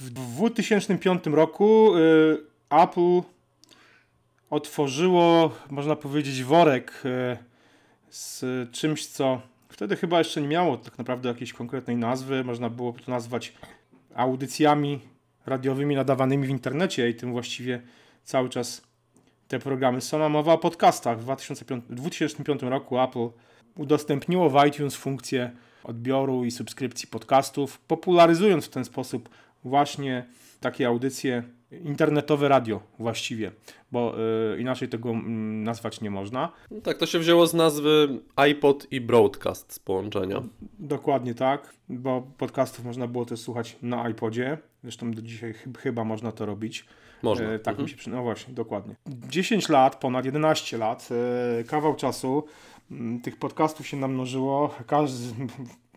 W 2005 roku y, Apple otworzyło, można powiedzieć, worek y, z czymś, co wtedy chyba jeszcze nie miało tak naprawdę jakiejś konkretnej nazwy. Można było to nazwać audycjami radiowymi nadawanymi w internecie i tym właściwie cały czas te programy są. mowa o podcastach. W 2005, 2005 roku Apple udostępniło w iTunes funkcję odbioru i subskrypcji podcastów, popularyzując w ten sposób właśnie takie audycje, internetowe radio właściwie, bo y, inaczej tego y, nazwać nie można. No tak, to się wzięło z nazwy iPod i Broadcast z połączenia. Dokładnie tak, bo podcastów można było też słuchać na iPodzie, zresztą do dzisiaj chyba można to robić. Można. E, tak mhm. mi się przy... No właśnie, dokładnie. 10 lat, ponad 11 lat, e, kawał czasu m, tych podcastów się namnożyło. Każdy,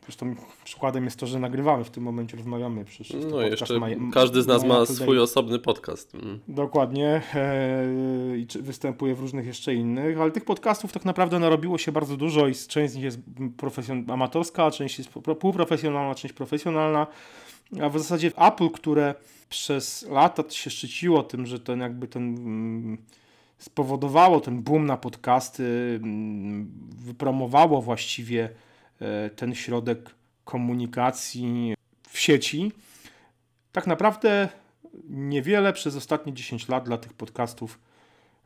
Zresztą przykładem jest to, że nagrywamy w tym momencie, rozmawiamy. Przecież no jeszcze ma, każdy z nas ma swój osobny podcast. Mm. Dokładnie. E, I występuje w różnych jeszcze innych, ale tych podcastów tak naprawdę narobiło się bardzo dużo i część z nich jest profesjon- amatorska, część jest półprofesjonalna, część profesjonalna. A w zasadzie Apple, które przez lata się szczyciło tym, że ten jakby ten mm, spowodowało ten boom na podcasty, mm, wypromowało właściwie ten środek komunikacji w sieci. Tak naprawdę niewiele przez ostatnie 10 lat dla tych podcastów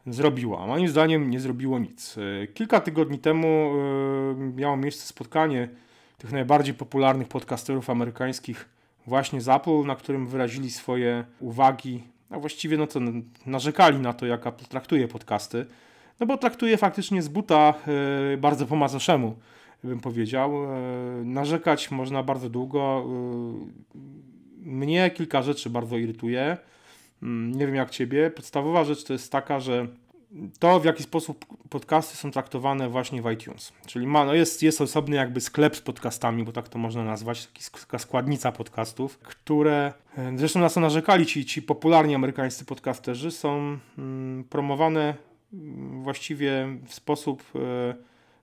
zrobiło, a moim zdaniem nie zrobiło nic. E, kilka tygodni temu e, miało miejsce spotkanie tych najbardziej popularnych podcasterów amerykańskich właśnie z Apple, na którym wyrazili swoje uwagi, a właściwie no to narzekali na to, jak Apple traktuje podcasty, no bo traktuje faktycznie z buta bardzo po macoszemu bym powiedział. E, narzekać można bardzo długo. E, mnie kilka rzeczy bardzo irytuje. Mm, nie wiem jak ciebie. Podstawowa rzecz to jest taka, że to w jaki sposób podcasty są traktowane właśnie w iTunes. Czyli ma, no jest, jest osobny jakby sklep z podcastami, bo tak to można nazwać, taka składnica podcastów, które e, zresztą na co narzekali ci, ci popularni amerykańscy podcasterzy, są mm, promowane właściwie w sposób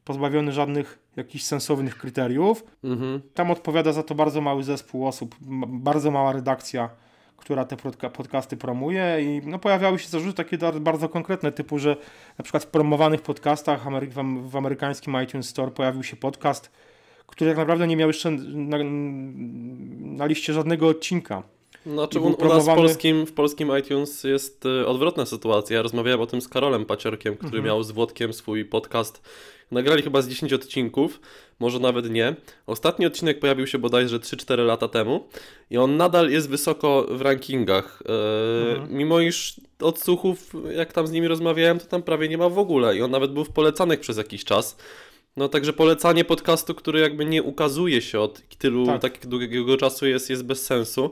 pozbawiony żadnych jakichś sensownych kryteriów. Mhm. Tam odpowiada za to bardzo mały zespół osób, bardzo mała redakcja, która te podcasty promuje i no, pojawiały się zarzuty takie bardzo konkretne, typu, że na przykład w promowanych podcastach w amerykańskim iTunes Store pojawił się podcast, który tak naprawdę nie miał jeszcze na, na liście żadnego odcinka. Znaczy u, u nas w polskim, w polskim iTunes jest y, odwrotna sytuacja. Ja rozmawiałem o tym z Karolem Paciorkiem, który mhm. miał z Włodkiem swój podcast Nagrali chyba z 10 odcinków, może nawet nie. Ostatni odcinek pojawił się bodajże 3-4 lata temu i on nadal jest wysoko w rankingach. E, mhm. Mimo iż odsłuchów, jak tam z nimi rozmawiałem, to tam prawie nie ma w ogóle i on nawet był w polecanych przez jakiś czas. No także polecanie podcastu, który jakby nie ukazuje się od tylu tak. tak długiego czasu jest, jest bez sensu.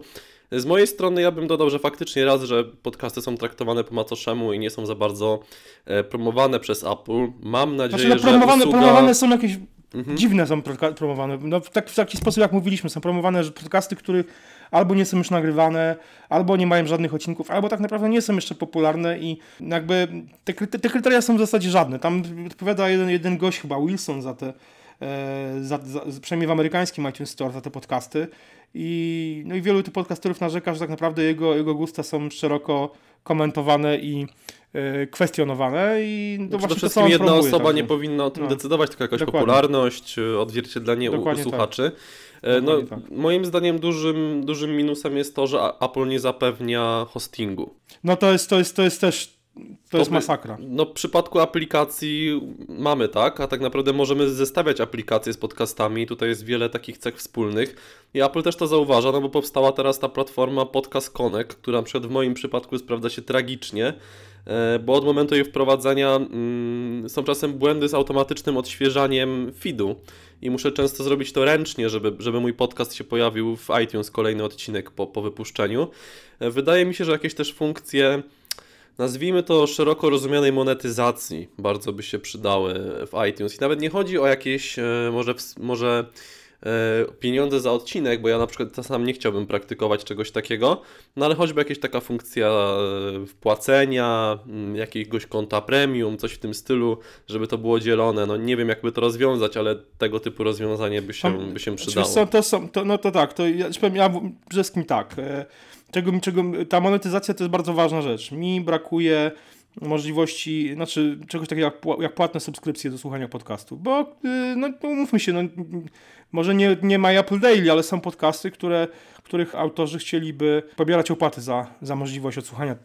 Z mojej strony ja bym dodał, że faktycznie raz, że podcasty są traktowane po macoszemu i nie są za bardzo e, promowane przez Apple. Mam nadzieję, znaczy, no, promowane, że usługa... promowane są jakieś mhm. dziwne są promowane. No, w, tak, w taki sposób, jak mówiliśmy, są promowane że podcasty, które albo nie są już nagrywane, albo nie mają żadnych odcinków, albo tak naprawdę nie są jeszcze popularne i jakby te, te kryteria są w zasadzie żadne. Tam odpowiada jeden, jeden gość, chyba Wilson, za te E, za, za, przynajmniej w amerykańskim iTunes Store za te podcasty i, no i wielu tych podcasterów narzeka, że tak naprawdę jego, jego gusta są szeroko komentowane i e, kwestionowane i no Przede wszystkim jedna próbuje, osoba nie powinna o tym no. decydować, tylko jakaś Dokładnie. popularność, odzwierciedlenie Dokładnie u, u słuchaczy. Tak. No, tak. Moim zdaniem dużym, dużym minusem jest to, że Apple nie zapewnia hostingu. No to jest, to jest, to jest też to jest masakra. No w przypadku aplikacji mamy tak, a tak naprawdę możemy zestawiać aplikacje z podcastami. Tutaj jest wiele takich cech wspólnych. I Apple też to zauważa, no bo powstała teraz ta platforma Podcast Connect, która na przykład w moim przypadku sprawdza się tragicznie, e, bo od momentu jej wprowadzenia mm, są czasem błędy z automatycznym odświeżaniem feedu i muszę często zrobić to ręcznie, żeby, żeby mój podcast się pojawił w iTunes, kolejny odcinek po, po wypuszczeniu. E, wydaje mi się, że jakieś też funkcje nazwijmy to szeroko rozumianej monetyzacji bardzo by się przydały w iTunes. I nawet nie chodzi o jakieś e, może, może pieniądze za odcinek, bo ja na przykład sam nie chciałbym praktykować czegoś takiego, no ale choćby jakaś taka funkcja e, wpłacenia, m, jakiegoś konta premium, coś w tym stylu, żeby to było dzielone. No nie wiem, jakby to rozwiązać, ale tego typu rozwiązanie by się, by się przydało. Co, to są, to, no to tak, to ja, powiem, ja przede wszystkim tak, e, czego, mi- czego, ta monetyzacja to jest bardzo ważna rzecz. Mi brakuje możliwości, znaczy czegoś takiego jak, jak płatne subskrypcje do słuchania podcastów, bo y, no umówmy się, no, może nie, nie ma Apple Daily, ale są podcasty, które, których autorzy chcieliby pobierać opłaty za, za możliwość odsłuchania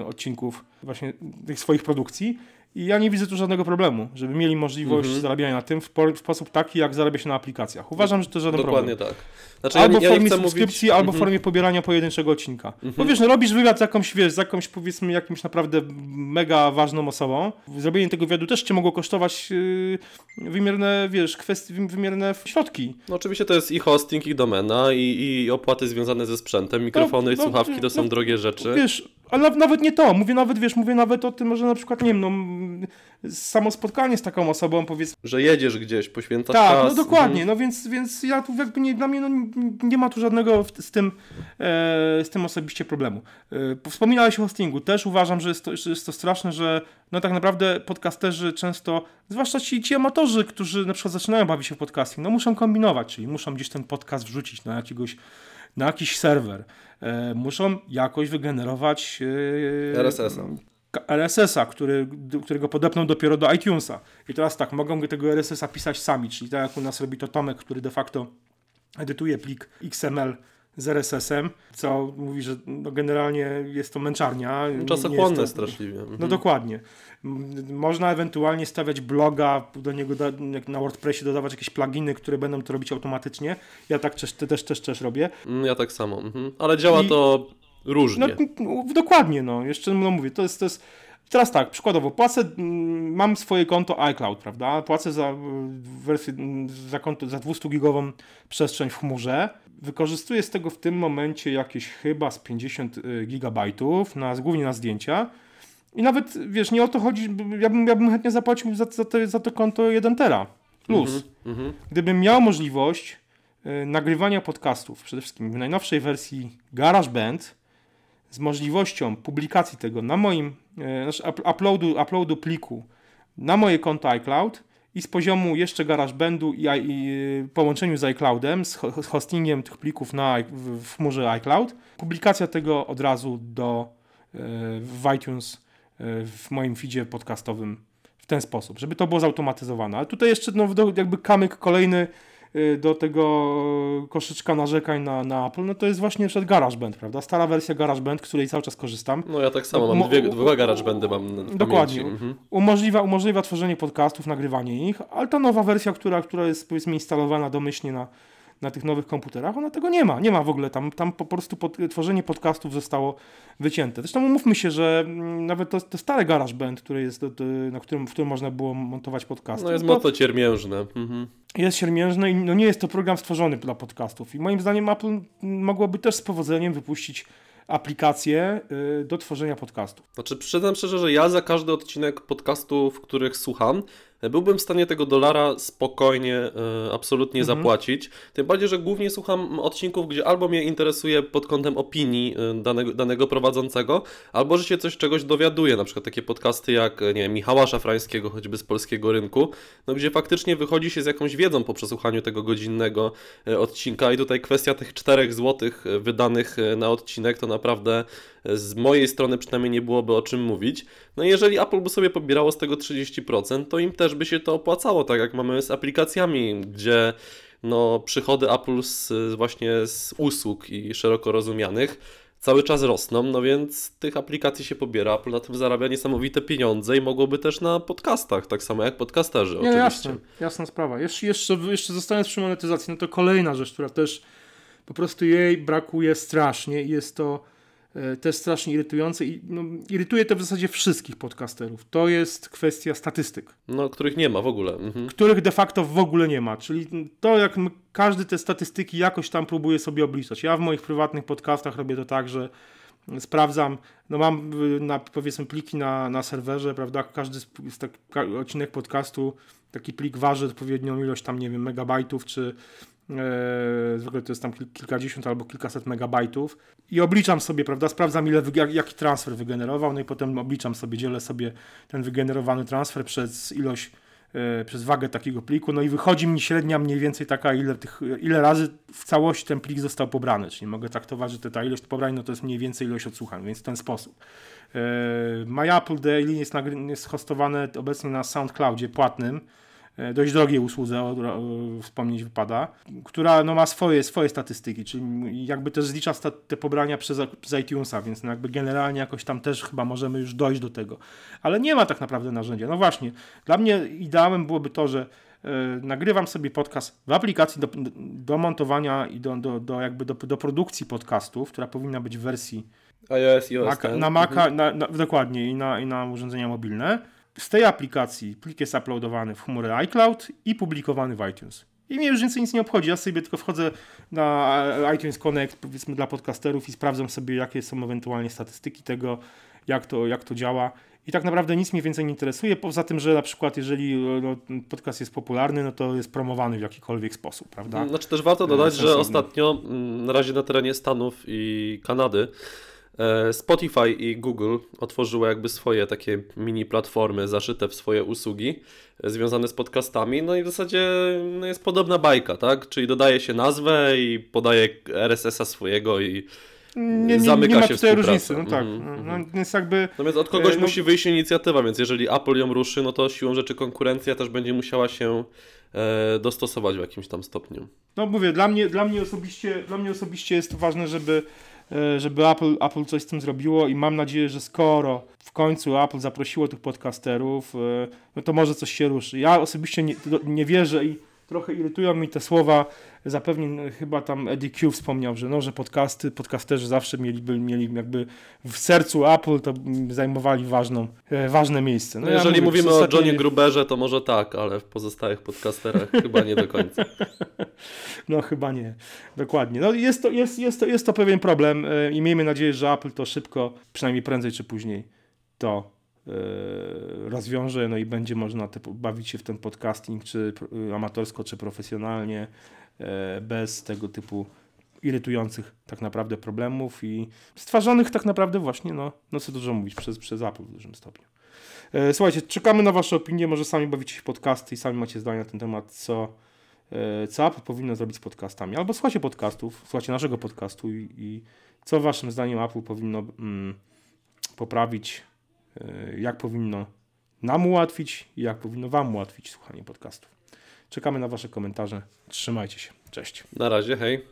y, odcinków właśnie tych swoich produkcji. I ja nie widzę tu żadnego problemu, żeby mieli możliwość Mhm. zarabiania na tym w, w sposób taki, jak zarabia się na aplikacjach. Uważam, że to żaden Dokładnie problem. tak. Znaczy, albo w ja formie subskrypcji, mówić- albo w Mhm. formie pobierania pojedynczego odcinka. Bo wiesz, no robisz wywiad z jakąś, wiesz, z jakąś powiedzmy jakimś naprawdę mega ważną osobą. Zrobienie tego wywiadu też cię mogło kosztować yy, wymierne, wiesz, kwestie, wym- wymierne środki. No oczywiście to jest i hosting, i domena, i, i opłaty związane ze sprzętem, mikrofony i no, słuchawki to są no, drogie rzeczy. Wiesz, ale naw- nawet nie to. Mówię nawet, wiesz, mówię nawet o tym, że na przykład, nie wiem, no samo spotkanie z taką osobą, powiedzmy, Że jedziesz gdzieś, poświęcasz Tak, czas. no dokładnie, Mhm. no więc, więc ja tu jakby nie, dla mnie no, nie ma tu żadnego z tym, e, z tym osobiście problemu. E, wspominałeś o hostingu, też uważam, że jest, to, że jest to straszne, że no tak naprawdę podcasterzy często, zwłaszcza ci, ci amatorzy, którzy na przykład zaczynają bawić się w podcasting, no muszą kombinować, czyli muszą gdzieś ten podcast wrzucić na jakiegoś, na jakiś serwer, e, muszą jakoś wygenerować e, RSS-a. RSS-a, który, którego podepną dopiero do iTunesa. I teraz tak, mogą tego RSS-a pisać sami, czyli tak jak u nas robi to Tomek, który de facto edytuje plik XML z RSS-em, co mówi, że no generalnie jest to męczarnia. Czasochłonne to- straszliwie. Mhm. No dokładnie. Można ewentualnie stawiać bloga, do niego da, na WordPressie dodawać jakieś pluginy, które będą to robić automatycznie. Ja tak też, też, też, też robię. Mm, Ja tak samo. Mhm. Ale działa I- to różnie. No, dokładnie, no. Jeszcze no mówię, to jest, to jest. Teraz tak, przykładowo, płacę, mam swoje konto iCloud, prawda? Płacę za wersję, za konto, za 200-gigową przestrzeń w chmurze. Wykorzystuję z tego w tym momencie jakieś chyba z 50 y, gigabajtów, na, głównie na zdjęcia. I nawet, wiesz, nie o to chodzi, ja bym, ja bym chętnie zapłacił za, za, to, za to konto 1 tera plus. Mhm. Gdybym miał możliwość y, nagrywania podcastów, przede wszystkim w najnowszej wersji GarageBand, z możliwością publikacji tego na moim, y, znaczy up- uploadu, uploadu pliku na moje konto iCloud i z poziomu jeszcze GarageBandu i, i, y, połączeniu z iCloudem, z, ho- z hostingiem tych plików na, w, chmurze iCloud, publikacja tego od razu do, y, w iTunes y, w moim feedzie podcastowym w ten sposób, żeby to było zautomatyzowane. Ale tutaj jeszcze no, jakby kamyk kolejny do tego koszyczka narzekań na, na Apple, no to jest właśnie przed GarageBand, prawda? Stara wersja GarageBand, której cały czas korzystam. No ja tak samo, Mo- mam dwie, dwa garage będę mam Dokładnie. Mhm. Umożliwia, umożliwia tworzenie podcastów, nagrywanie ich, ale ta nowa wersja, która, która jest powiedzmy instalowana domyślnie na, na tych nowych komputerach, ona tego nie ma. Nie ma w ogóle. Tam, tam po prostu pod, tworzenie podcastów zostało wycięte. Zresztą umówmy się, że mm, nawet to, to stare GarageBand, które jest, na którym, w którym można było montować podcasty, No jest to mocno ciermiężne. Mhm. jest siermiężne i no nie jest to program stworzony dla podcastów. I moim zdaniem Apple mogłoby też z powodzeniem wypuścić aplikację y, do tworzenia podcastów. Znaczy, przyznam szczerze, że ja za każdy odcinek podcastu, w których słucham, byłbym w stanie tego dolara spokojnie, e, absolutnie Mhm. zapłacić. Tym bardziej, że głównie słucham odcinków, gdzie albo mnie interesuje pod kątem opinii e, danego, danego prowadzącego, albo że się coś czegoś dowiaduje. Na przykład takie podcasty jak, e, nie wiem, Michała Szafrańskiego, choćby z polskiego rynku, no, gdzie faktycznie wychodzi się z jakąś wiedzą po przesłuchaniu tego godzinnego odcinka. I tutaj kwestia tych 4 złotych wydanych na odcinek to naprawdę z mojej strony przynajmniej nie byłoby o czym mówić. No i jeżeli Apple by sobie pobierało z tego 30%, to im też by się to opłacało, tak jak mamy z aplikacjami, gdzie no, przychody Apple z, właśnie z usług i szeroko rozumianych cały czas rosną, no więc tych aplikacji się pobiera, Apple na tym zarabia niesamowite pieniądze i mogłoby też na podcastach, tak samo jak podcasterzy Nie, oczywiście. jasne, jasna sprawa. Jeszcze, jeszcze, jeszcze zostając przy monetyzacji, no to kolejna rzecz, która też po prostu jej brakuje strasznie i jest to też strasznie irytujące i no, irytuje to w zasadzie wszystkich podcasterów. To jest kwestia statystyk, No, których nie ma w ogóle. Mhm. których de facto w ogóle nie ma. Czyli to, jak każdy te statystyki jakoś tam próbuje sobie obliczać. Ja w moich prywatnych podcastach robię to tak, że sprawdzam, no mam y, na, powiedzmy pliki na, na serwerze, prawda, każdy z, tak, odcinek podcastu, taki plik waży odpowiednią ilość tam, nie wiem, megabajtów czy, zwykle to jest tam kilkadziesiąt albo kilkaset megabajtów. I obliczam sobie, prawda, sprawdzam ile, jak, jaki transfer wygenerował, no i potem obliczam sobie, dzielę sobie ten wygenerowany transfer przez ilość, yy, przez wagę takiego pliku, no i wychodzi mi średnia mniej więcej taka, ile, tych, ile razy w całości ten plik został pobrany, czyli mogę traktować, że ta ilość pobrań, no to jest mniej więcej ilość odsłuchań, więc w ten sposób. Yy, My Apple Daily jest, jest hostowane obecnie na SoundCloudzie płatnym, E, dość drogiej usłudze, o, wspomnieć wypada, która no, ma swoje, swoje statystyki, czyli jakby też zlicza te pobrania przez, przez iTunesa, więc no, jakby generalnie jakoś tam też chyba możemy już dojść do tego. Ale nie ma tak naprawdę narzędzia. No właśnie, dla mnie ideałem byłoby to, że e, nagrywam sobie podcast w aplikacji do, do montowania i do, do, do, jakby do, do produkcji podcastów, która powinna być w wersji iOS i OS Maca, na Maca, mhm. na, na, dokładnie, i na, i na urządzenia mobilne z tej aplikacji plik jest uploadowany w chmurę iCloud i publikowany w iTunes. I mnie już więcej nic nie obchodzi. Ja sobie tylko wchodzę na iTunes Connect, powiedzmy dla podcasterów i sprawdzam sobie, jakie są ewentualnie statystyki tego, jak to, jak to działa. I tak naprawdę nic mnie więcej nie interesuje, poza tym, że na przykład jeżeli no, podcast jest popularny, no to jest promowany w jakikolwiek sposób, prawda? Znaczy też warto dodać, że ostatnio mm, na razie na terenie Stanów i Kanady E, Spotify i Google otworzyły jakby swoje takie mini platformy zaszyte w swoje usługi e, związane z podcastami, no i w zasadzie no jest podobna bajka, tak? Czyli dodaje się nazwę i podaje RSS-a swojego i nie, nie, zamyka nie ma się tutaj różnicy, no tak. Mm -hmm. no, więc jakby... Natomiast od kogoś e, no... musi wyjść inicjatywa, więc jeżeli Apple ją ruszy, no to siłą rzeczy konkurencja też będzie musiała się e, dostosować w jakimś tam stopniu. No mówię, dla mnie, dla mnie, osobiście, dla mnie osobiście jest ważne, żeby E, żeby Apple, Apple coś z tym zrobiło i mam nadzieję, że skoro w końcu Apple zaprosiło tych podcasterów, e, no to może coś się ruszy. Ja osobiście nie, nie wierzę i trochę irytują mi te słowa zapewne chyba tam Eddie Q wspomniał, że, no, że podcasty, podcasterzy zawsze mieliby, mieli jakby w sercu Apple to zajmowali ważną, e, ważne miejsce. No, no jeżeli ja mówię, mówimy o Johnie Gruberze, to może tak, ale w pozostałych podcasterach chyba nie do końca. No chyba nie, dokładnie. No, jest, to, jest, jest, to, jest to pewien problem e, i miejmy nadzieję, że Apple to szybko, przynajmniej prędzej czy później, to e, rozwiąże, no i będzie można te, bawić się w ten podcasting, czy amatorsko, czy profesjonalnie, bez tego typu irytujących tak naprawdę problemów i stwarzanych tak naprawdę właśnie, no, no co dużo mówić, przez, przez Apple w dużym stopniu. E, słuchajcie, czekamy na Wasze opinie, może sami bawicie się podcasty i sami macie zdanie na ten temat, co, e, co Apple powinno zrobić z podcastami. Albo słuchajcie podcastów, słuchajcie naszego podcastu i, i co Waszym zdaniem Apple powinno mm, poprawić, jak powinno nam ułatwić i jak powinno Wam ułatwić słuchanie podcastów. Czekamy na Wasze komentarze. Trzymajcie się. Cześć. Na razie, hej.